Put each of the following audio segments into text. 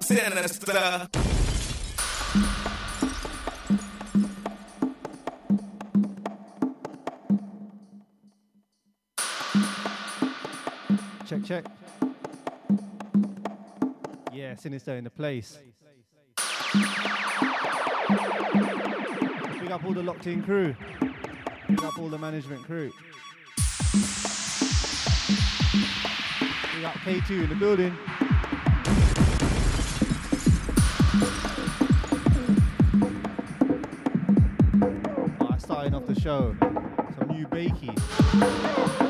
Sinister. Check, check. Yeah, Sinister in the place. Big up all the locked in crew. Big up all the management crew. We got K2 in the building. Ah, starting off the show, some new Bakey.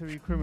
Interplanetary criminal,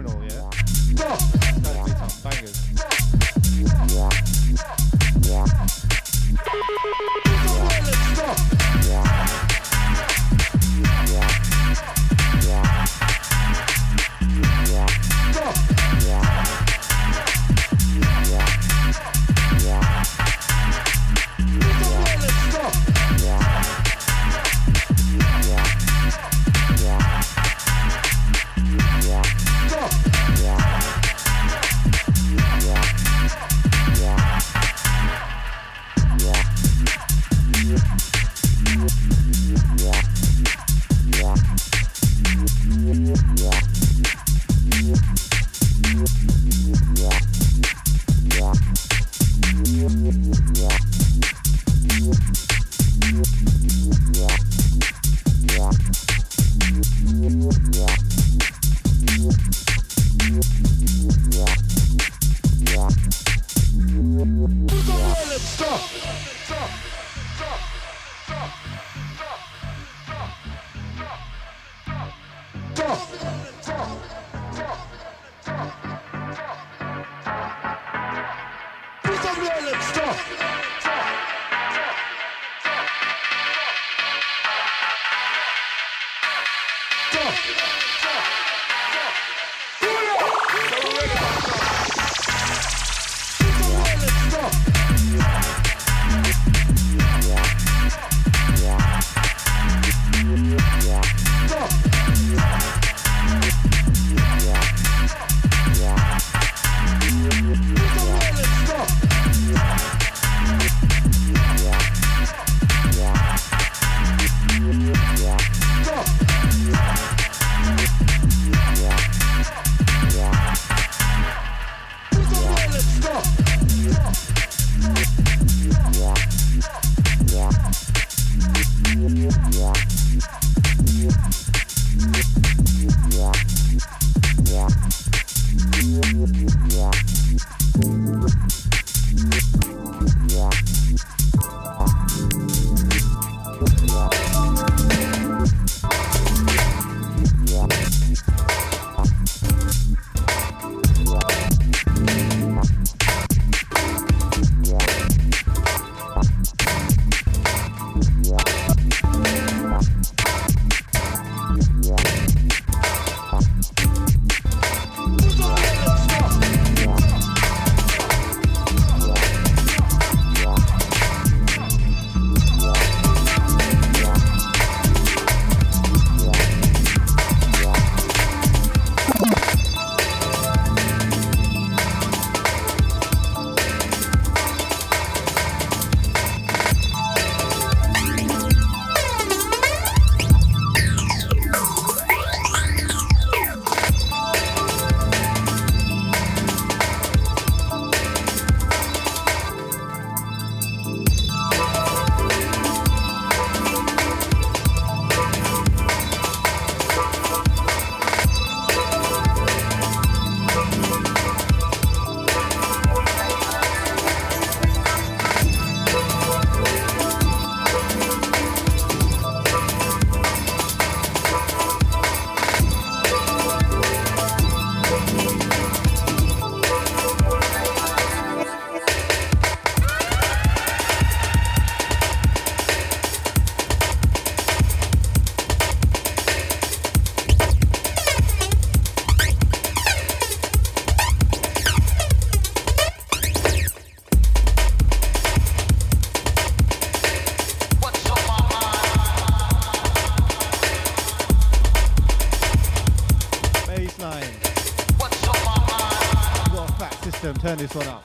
turn this one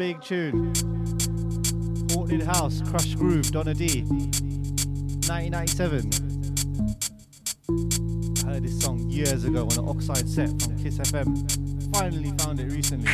big tune. Portland House, Crush Groove, Donna D. 1997. I heard this song years ago on an Oxide set from Kiss FM. Finally found it recently.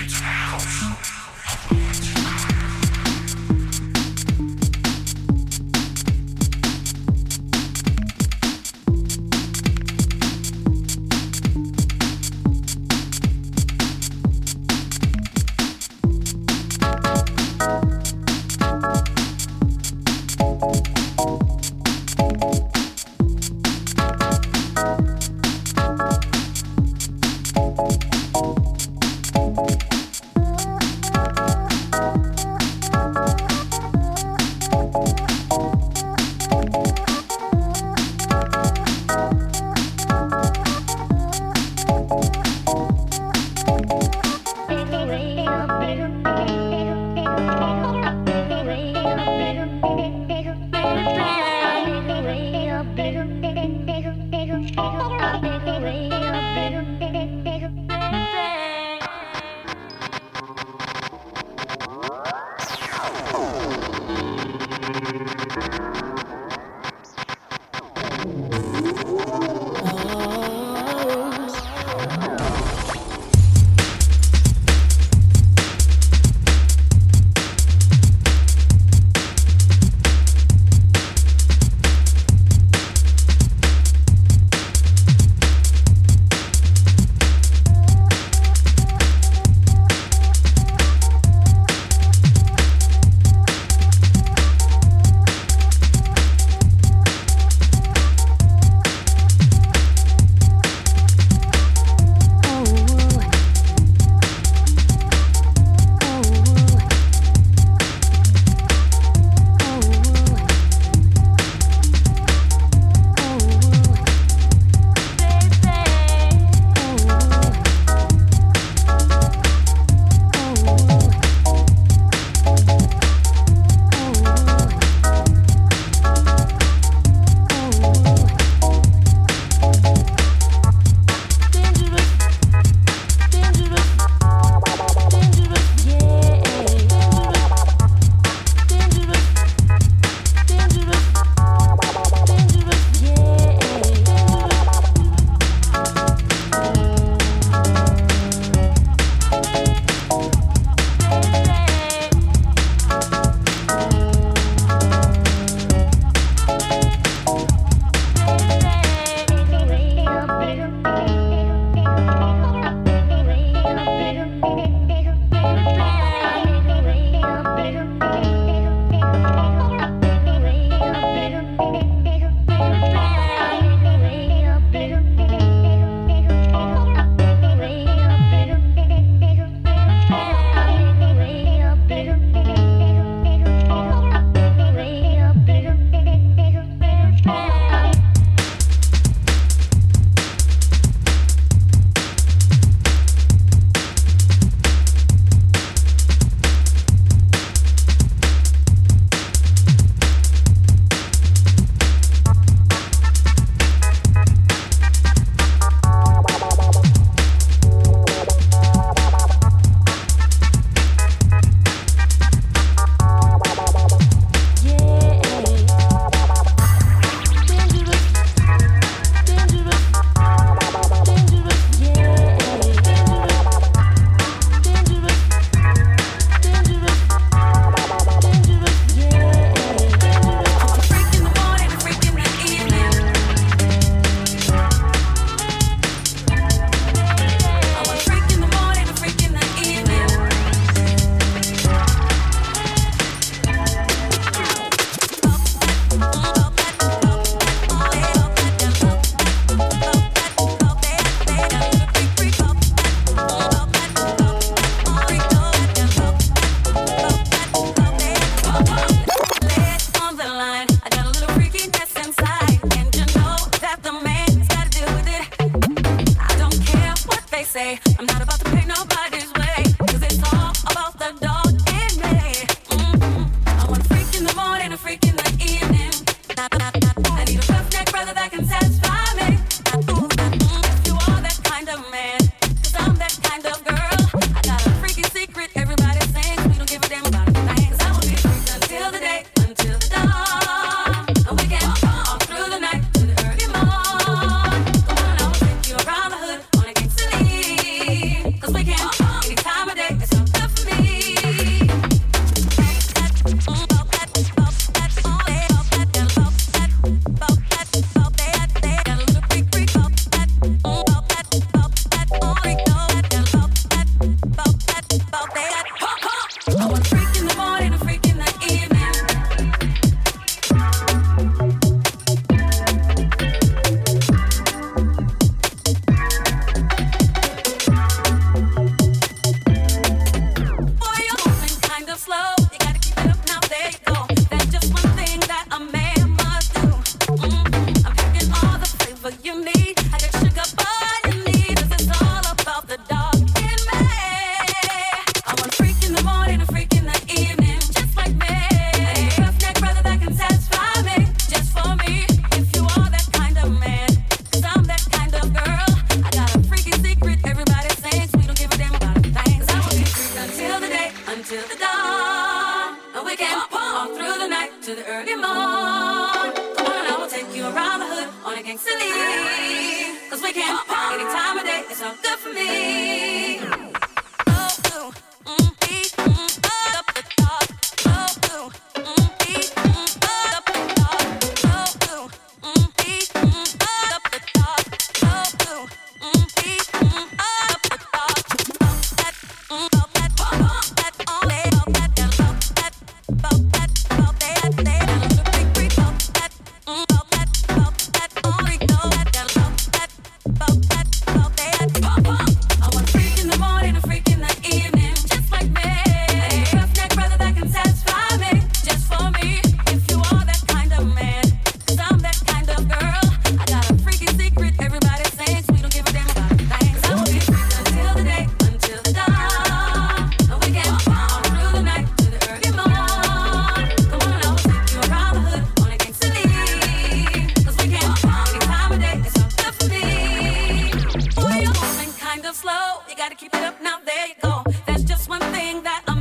slow. You gotta keep it up, now there you go. That's just one thing that I'm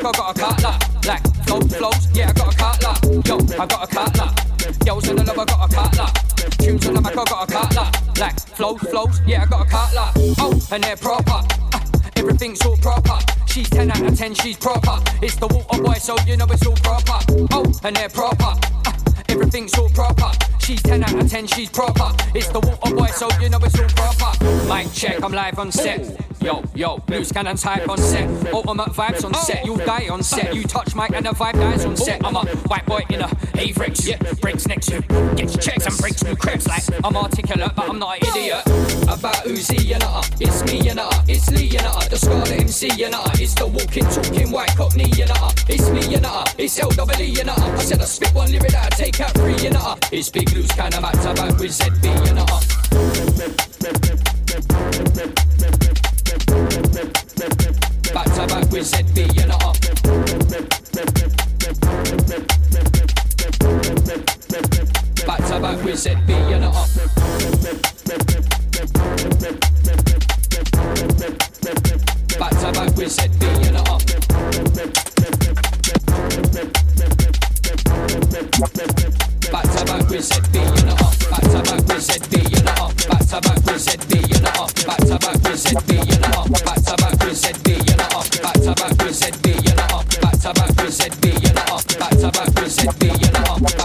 I got a cutler. Like flow, flows, yeah, I got a cutler. Yo, I got a cutler. Yo's on the love, I got a cutler. Tunes on the mic, I got a cutler. Like flow, flows, yeah, I got a cutler. Oh, and they're proper. Everything's all proper. She's 10 out of 10, she's proper. It's the water boy, so you know it's all proper. Oh, and they're proper. Everything's all proper. She's 10 out of 10, she's proper. It's the water boy, so you know it's all proper. Mic check, I'm live on set. Yo, yo, loose cannon type on set. Ultimate vibes on set. You die on set. You touch mic and the vibe dies on set. I'm a white boy in a Avirex. Yeah, breaks next to gets checks and breaks new crepes. Like I'm articulate, but I'm not an idiot. About Uzi, you know, it's me, you know, it's Lee, you know, the Scarlet MC, you know, it's the walking, talking white cockney, you know, it's me, you know, it's L-double-E, you know. I said I spit one lyric that I take out free, you know. It's big loose kind of to back with ZB, you know. Back to back with ZB, you know. Back to back with ZB, you know. Back to back with ZB, you know. Back to back with ZB, you know. Back to back with ZB, you know. Back to back with ZB, you know. Back to back with ZB, you know. Back present me, you're not up. Back to back present me, you're not up.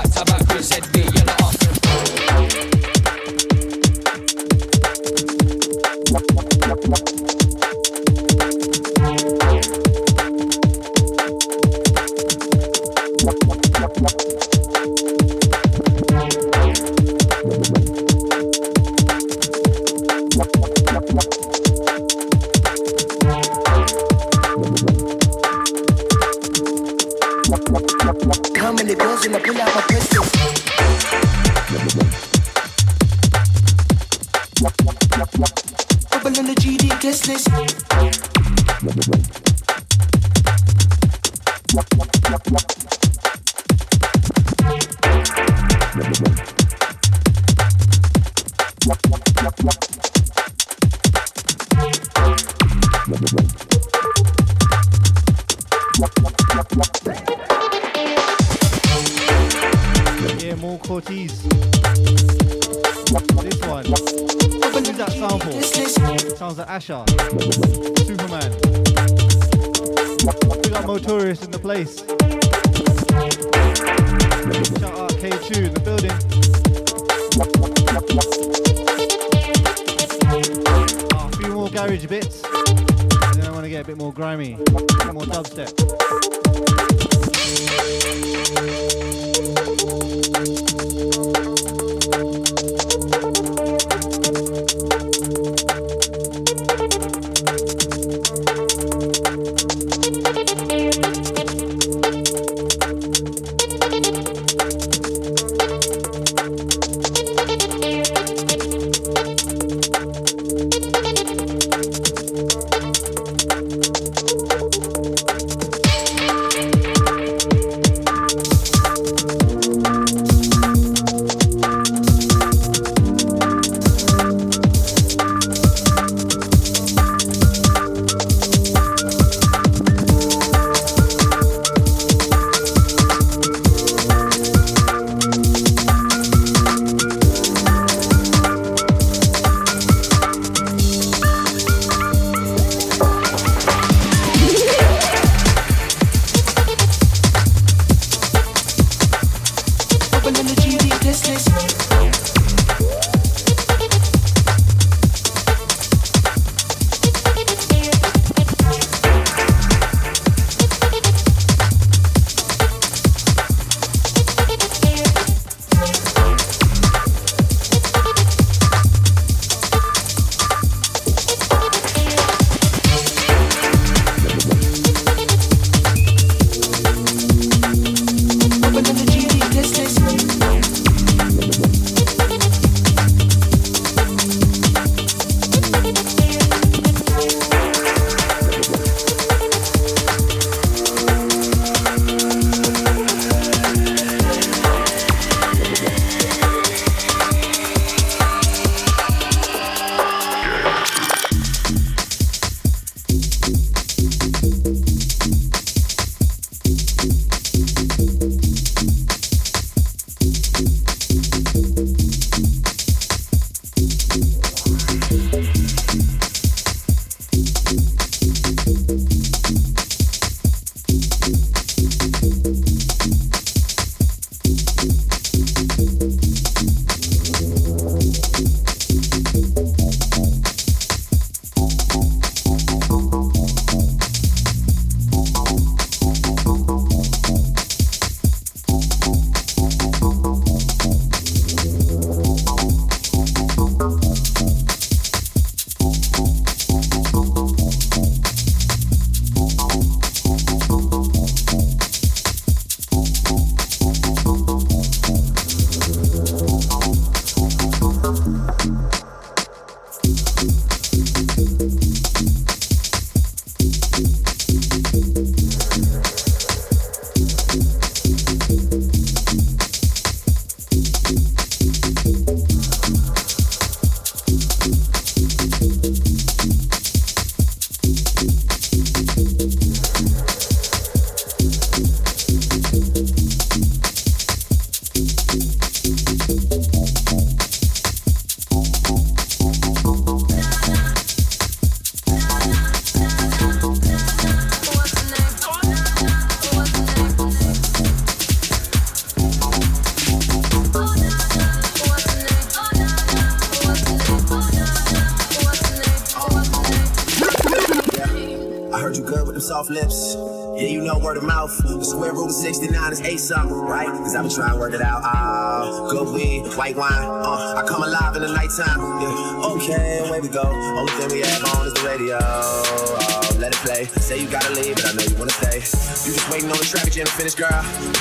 Say you gotta leave, but I know you wanna stay. You just waiting on the traffic jam to finish, girl.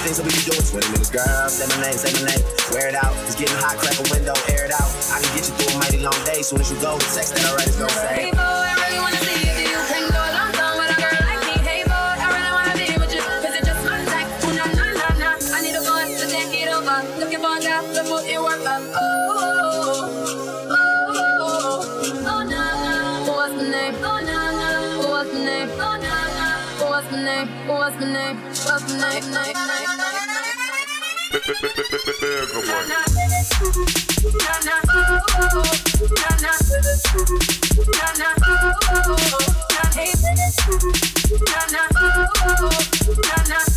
Things that we be doing 20 minutes, girl. Say my name, say my name. Wear it out. It's getting hot, crack a window, air it out. I can get you through a mighty long day. Soon as you go, the text that I write is gonna say. Looking for that to name? What's my name? What's my name? name, name, na na na na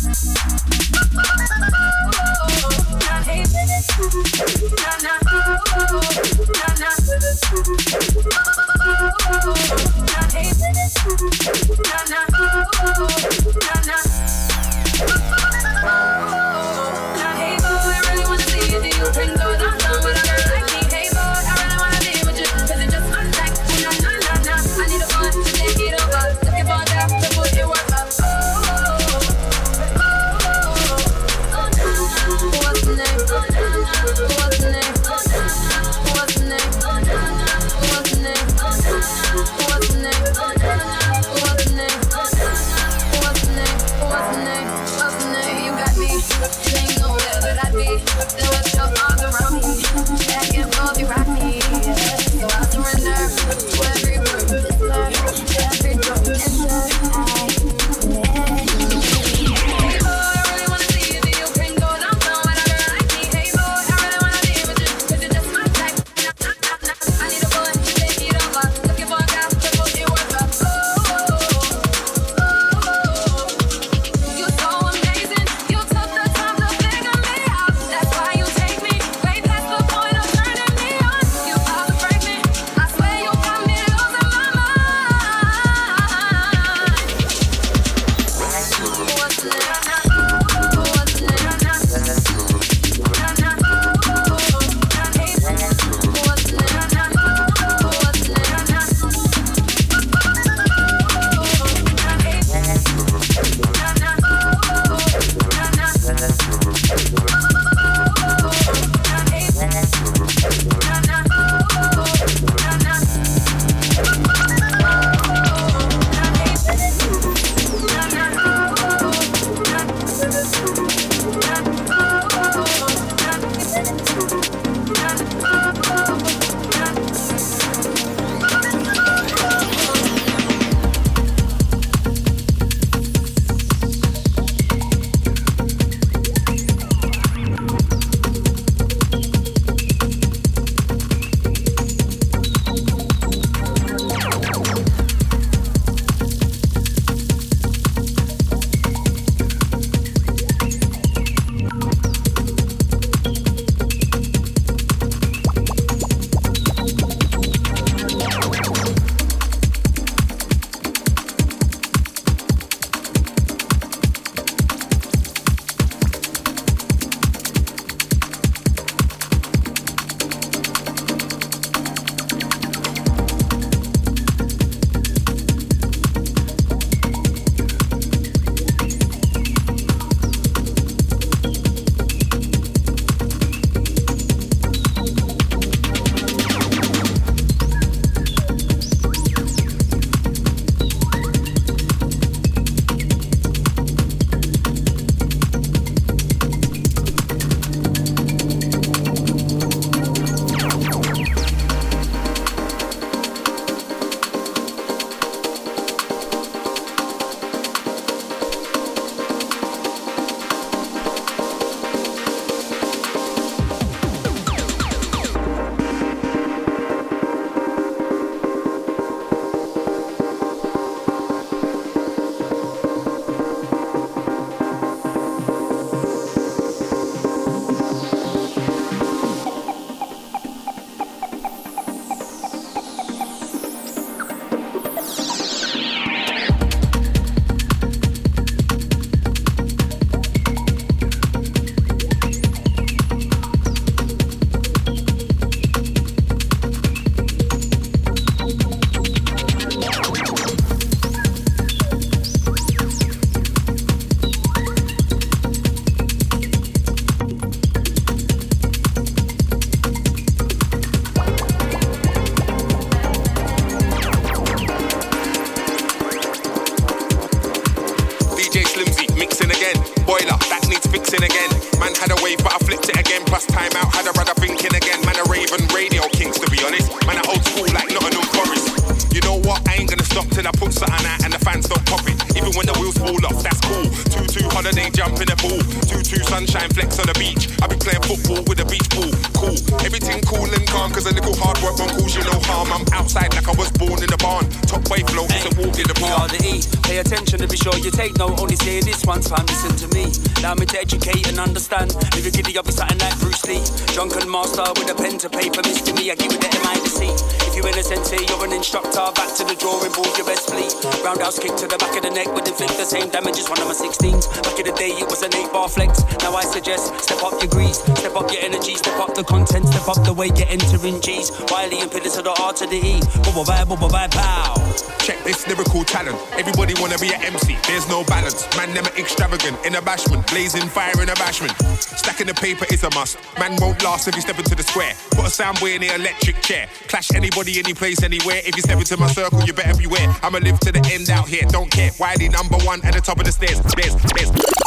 to the E. Bubba bye, bubba bye, pow. Check this lyrical talent. Everybody wanna be an MC. There's no balance. Man, never extravagant in a bashment. Blazing fire in a bashment. Stacking the paper is a must. Man won't last if you step into the square. Put a sound boy in the electric chair. Clash anybody, any place, anywhere. If you step into my circle, you better beware. I'ma live to the end out here. Don't care. Wiley number one at the top of the stairs. Stairs, stairs.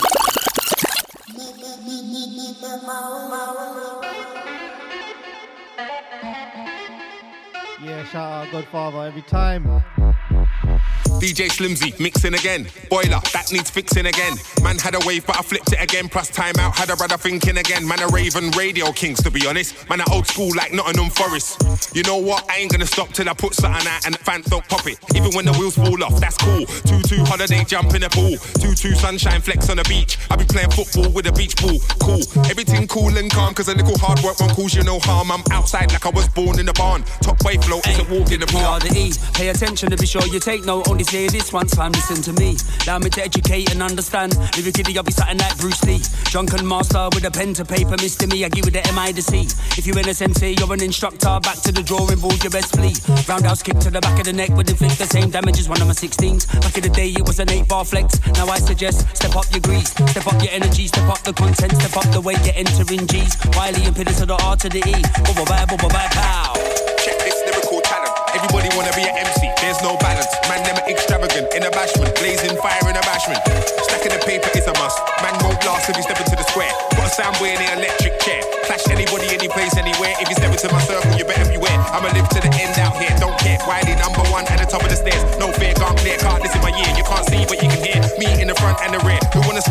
Godfather every time. DJ Slimzy mixing again. Boiler that needs fixing again. Man had a wave, but I flipped it again. Plus time out, had a brother thinking again. Man a Raven Radio Kings to be honest. Man a old school like Nottingham Forest. You know what? I ain't gonna stop till I put something out and the fans don't pop it. Even when the wheels fall off, that's cool. Two two holiday jump in the pool. Two two sunshine flex on the beach. I be playing football with a beach ball. Cool. Everything cool and calm, cause a little hard work won't cause you no harm. I'm outside like I was born in the barn. Top wave flow is a walk in the park. the E. Pay attention to be sure you take note. Only say this one time. Listen to me. Allow me to educate and understand. Lyrically, I'll be something like Bruce Lee. Drunken master with a pen to paper. Mr. Me, I give you the M I to. If you're in a sensei, you're an instructor. Back to the drawing board, your best flee. Roundhouse kick to the back of the neck would inflict the same damage as one of my 16s. Back in the day, it was an 8 bar flex. Now I suggest step up your grease, step up your energy, step up the content, step up the way you're entering G's. Wiley and pillars to the R to the E. Bubba bye, bubba bye, pow. Check this lyrical talent. Everybody wanna be an MC. There's no balance. Man, never extravagant in a bashment. Blazing fire in a bashment. Stacking the paper is a must. Man won't last if you step into the square. Put a sound in the electric chair. Clash anybody, any place, anywhere. If you step into my circle, you better. I'ma live to the end out here. Don't care. Wiley number one at the top of the stairs. No fear, gone clear. This is my year. You can't see, but you can hear me in the front and the rear.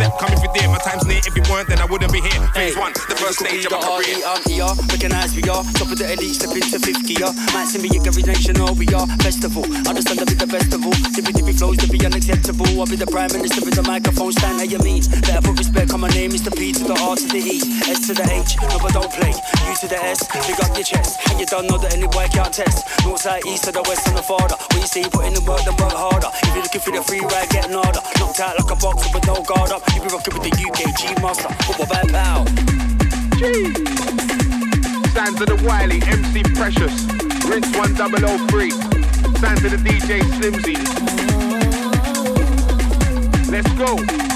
Step? Come if you're. My time's near. If you weren't, then I wouldn't be here. Phase one, the first stage of my career. I'm here, recognize we are Top of the elite, step into fifth gear Might see me at every nation, all we are Festival, understand I be the festival Dippy dippy flows to be unacceptable I'll be the prime minister with the microphone stand How you mean? Better put respect on my name the P to the R to the E S to the H, no but don't play U to the S, big up your chest And you don't know that any boy can't test North side, east to the west and the farther When you say you put in the work, then work harder If you're looking for the free ride, getting harder Knocked out like a boxer with no guard up You be rocking with the UK G Master Football bad pow Stands of the Wiley, MC Precious, Rinse 1003. Stands of the DJ Slimzy. Let's go.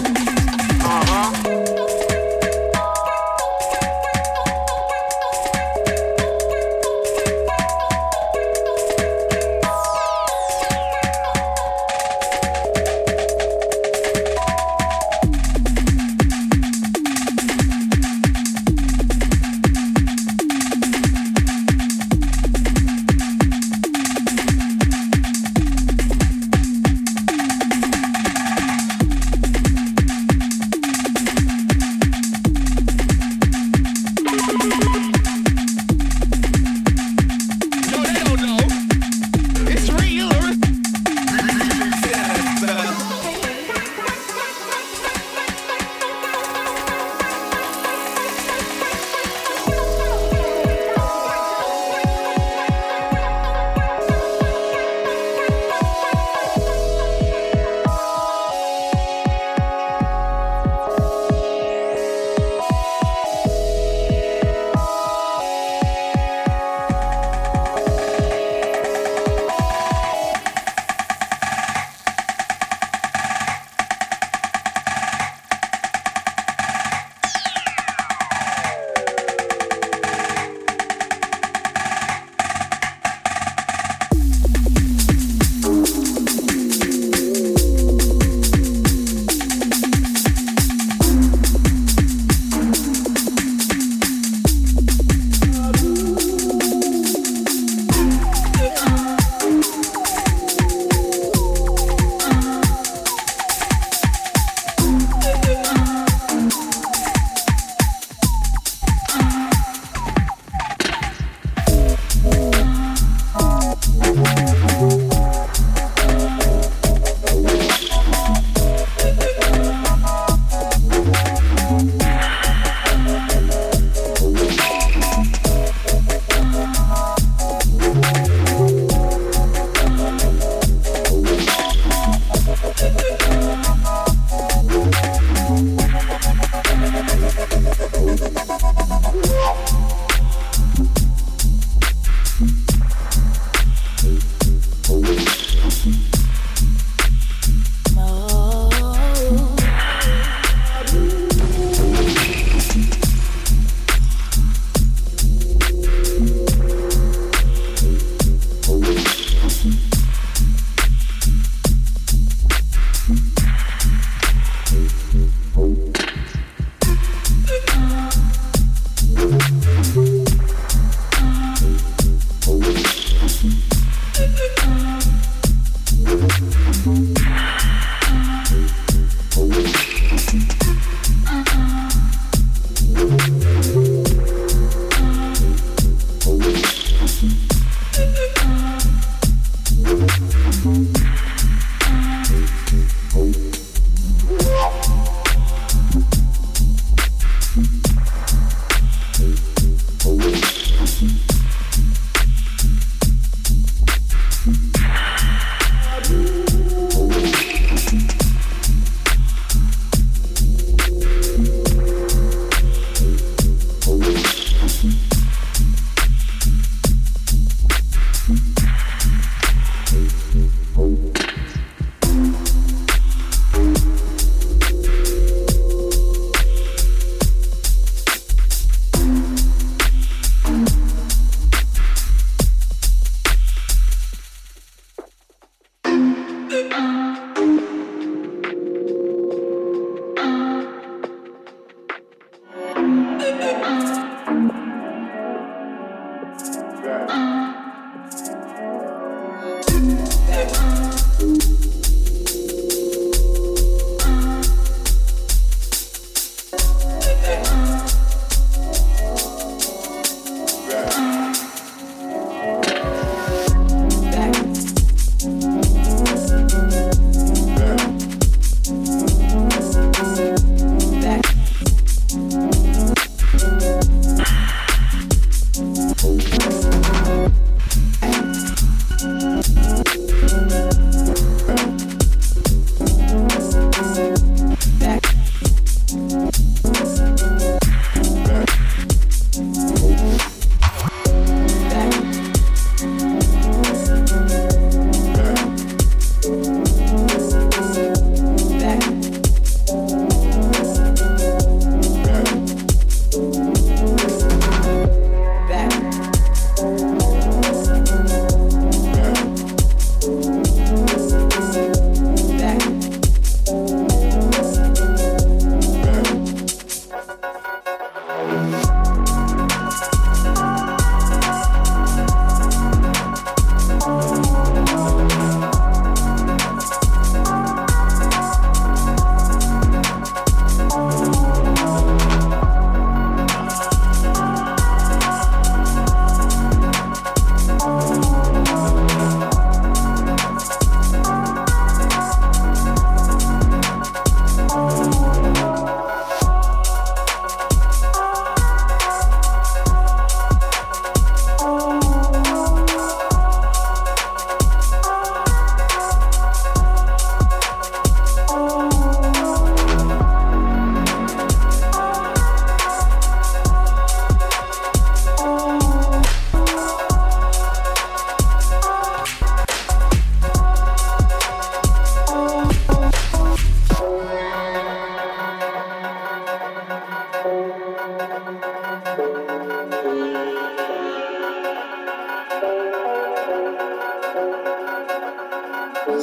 Oh,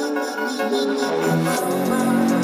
my.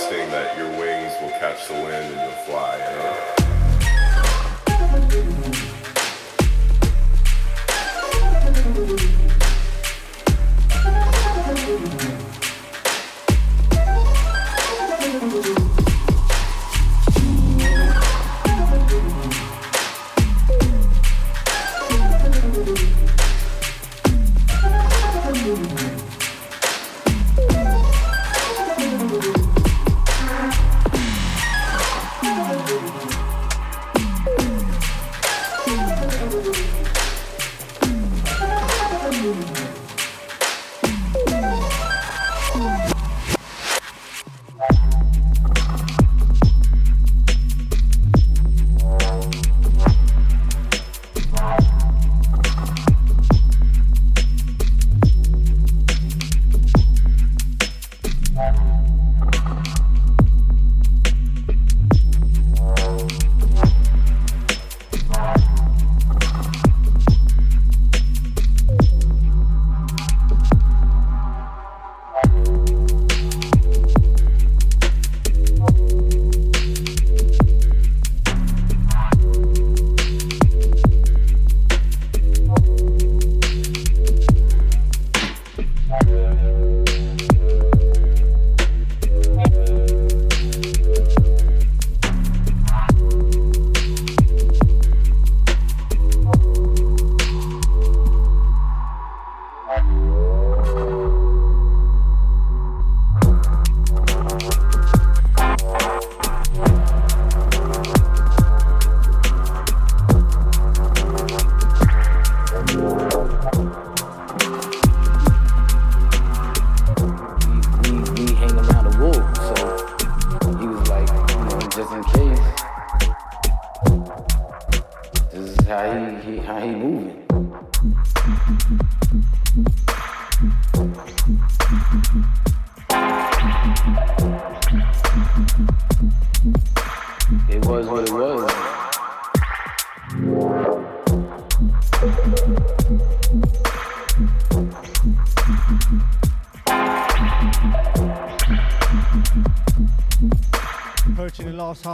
trusting that your wings will catch the wind and you'll fly, you know?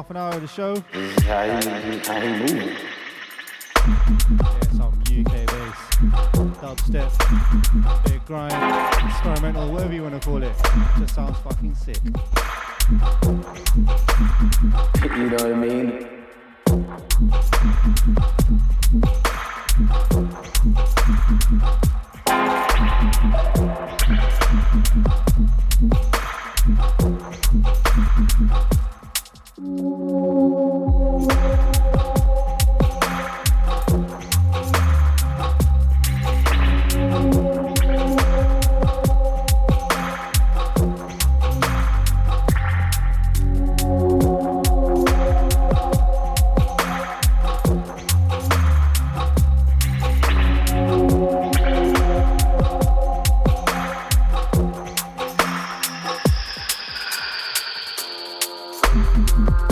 half an hour of the show. Mm-hmm.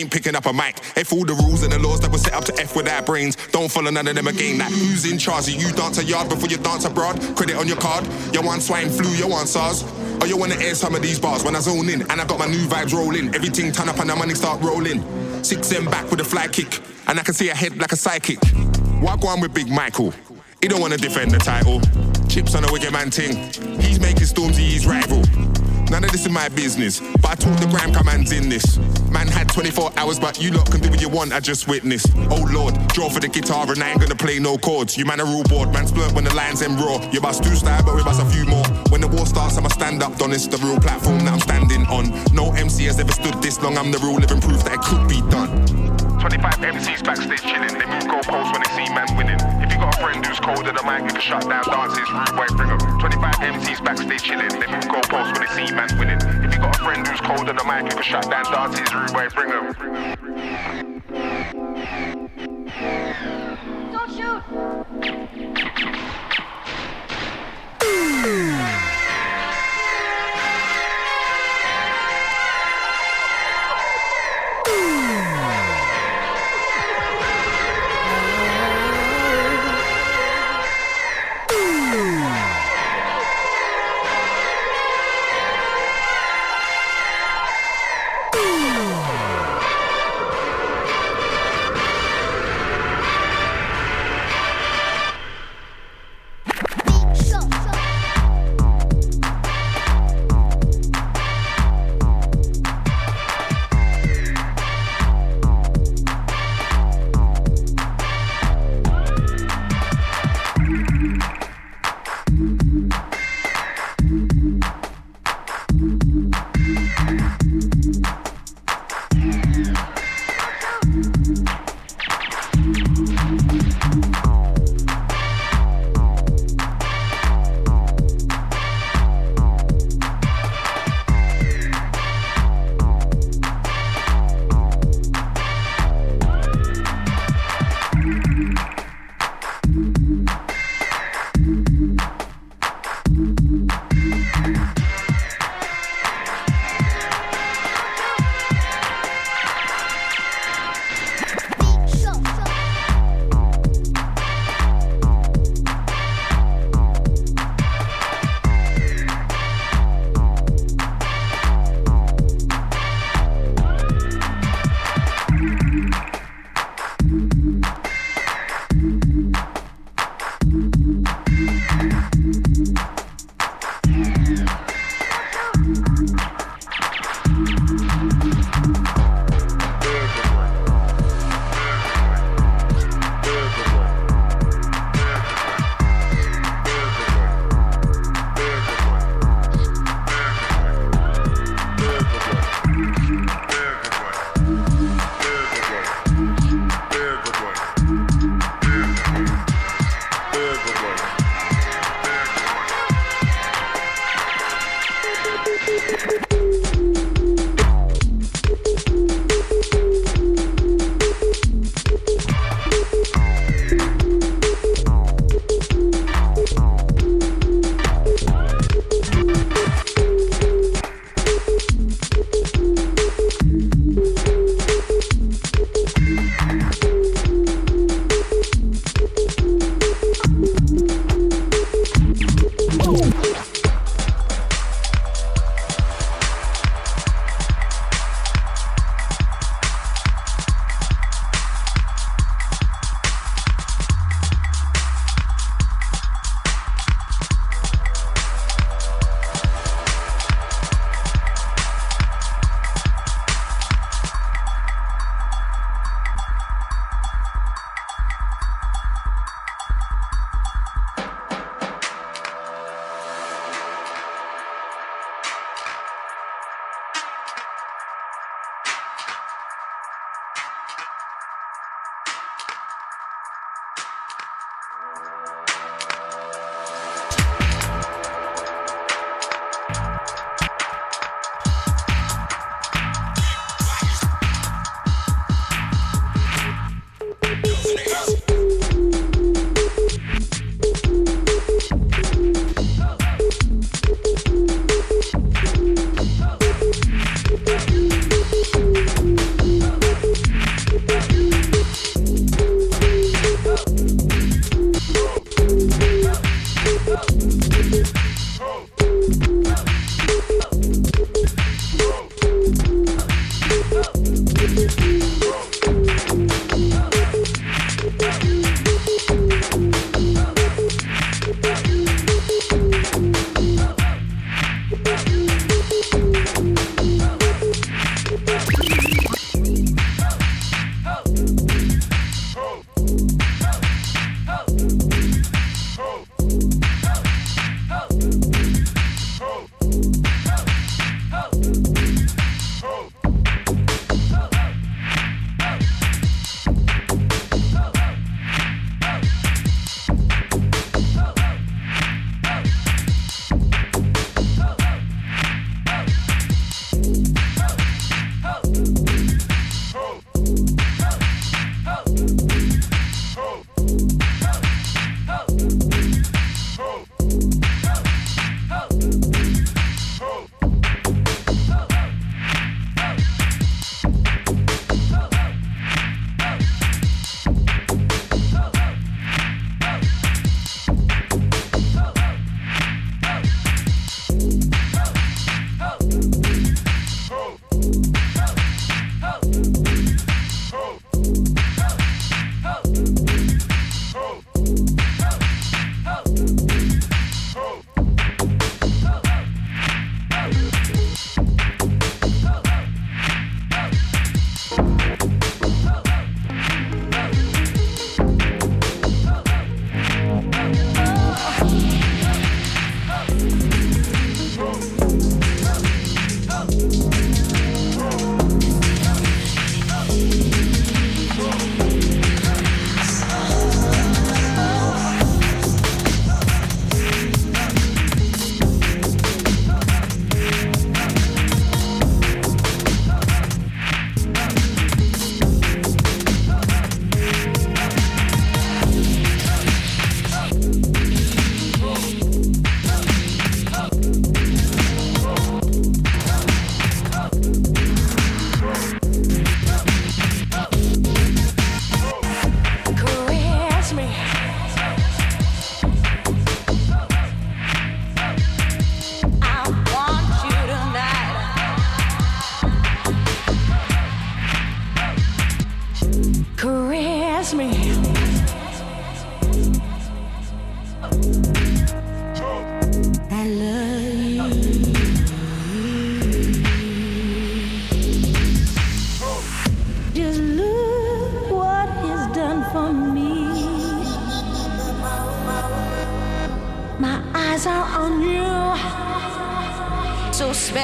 ain't picking up a mic. if all the rules and the laws that were set up to F with our brains. Don't follow none of them again. Like, who's in charge? Are you dance a yard before you dance abroad? Credit on your card. Your one swine flu, your one SARS. Oh, you wanna air some of these bars when I zone in and I got my new vibes rolling. Everything turn up and the money start rolling. Six M back with a fly kick, and I can see a head like a psychic. Walk on with Big Michael. He don't wanna defend the title. Chips on a wicked man ting. He's making Stormzy his rival. None of this is my business, but I talk the gram commands in this. Man had 24 hours, but you lot can do what you want, I just witnessed. Oh lord, draw for the guitar and I ain't gonna play no chords. You man a rule board, man splurt when the lines them raw. You bust two style, but we bust a few more. When the war starts, I'ma stand up, Don. It's the real platform that I'm standing on. No MC has ever stood this long, I'm the real living proof that it could be done. 25 MCs backstage chilling. They move goalposts when they see man winning. If you got a friend who's colder the mic, you can shut down dances, rude boy, bring 'em. 25 MCs backstage chilling. They move goalposts when they see man winning. At the mic, you can shut down dances, rude boy, bring 'em.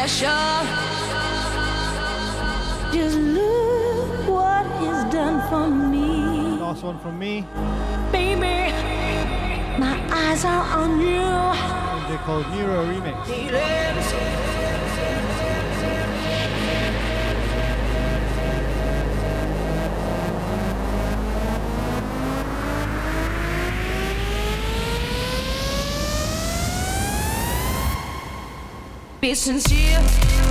special. Just look what he's done for me. Last one from me. Baby, my eyes are on you. They're called Neuro Remix. be sincere.